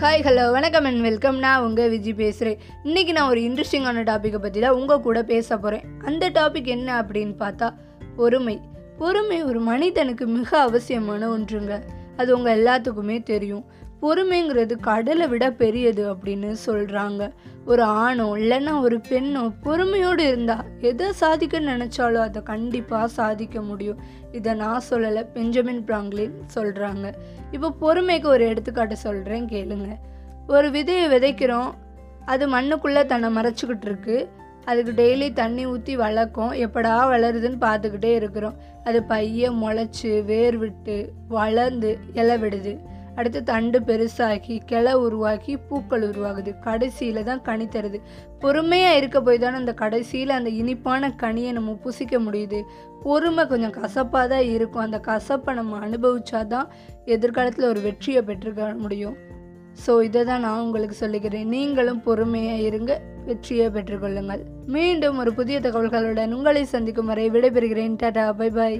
Hi hello வணக்கம் and welcome நான் உங்கள் விஜி பேசுகிறேன் இன்றைக்கி நான் ஒரு இன்ட்ரெஸ்டிங்கான டாப்பிக்கை பற்றி தான் உங்கள் கூட பேச போகிறேன் அந்த டாபிக் என்ன அப்படின்னு பார்த்தா பொறுமை. பொறுமை ஒரு மனிதனுக்கு மிக அவசியமான ஒன்றுங்க. அது உங்கள் எல்லாத்துக்குமே தெரியும். பொறுமைங்கிறது கடலை விட பெரியது அப்படின்னு சொல்கிறாங்க ஒரு ஆணோ இல்லைன்னா ஒரு பெண்ணோ பொறுமையோடு இருந்தால் எதை சாதிக்க நினச்சாலும் அதை கண்டிப்பாக சாதிக்க முடியும். இதை நான் சொல்லலை பெஞ்சமின் பிராங்க்லின் சொல்கிறாங்க இப்போ பொறுமைக்கு ஒரு எடுத்துக்காட்டு சொல்கிறேன் கேளுங்க. ஒரு விதையை விதைக்கிறோம். அது மண்ணுக்குள்ளே தன்னை மறைச்சிக்கிட்டு இருக்கு. அதுக்கு டெய்லி தண்ணி ஊற்றி வளர்க்கும். எப்படா வளருதுன்னு பார்த்துக்கிட்டே இருக்கிறோம். அது பைய முளைச்சி வேர் விட்டு வளர்ந்து இலை விடுது அடுத்து தண்டு பெருசாகி கிளை உருவாக்கி பூக்கள் உருவாகுது. கடைசியில் தான் கனி தருது. பொறுமையாக இருக்க போய் தானே அந்த கடைசியில் அந்த இனிப்பான கனியை நம்ம புசிக்க முடியுது. பொறுமை கொஞ்சம் கசப்பாக தான் இருக்கும். அந்த கசப்பை நம்ம அனுபவிச்சா தான் எதிர்காலத்தில் ஒரு வெற்றியை பெற்றுக்க முடியும். ஸோ இதை தான் நான் உங்களுக்கு சொல்லிக்கிறேன். நீங்களும் பொறுமையாக இருங்க. வெற்றியை பெற்றுக்கொள்ளுங்கள். மீண்டும் ஒரு புதிய தகவல்களுடன் உங்களை சந்திக்கும் வரை விடைபெறுகிறேன். டாடா. Bye bye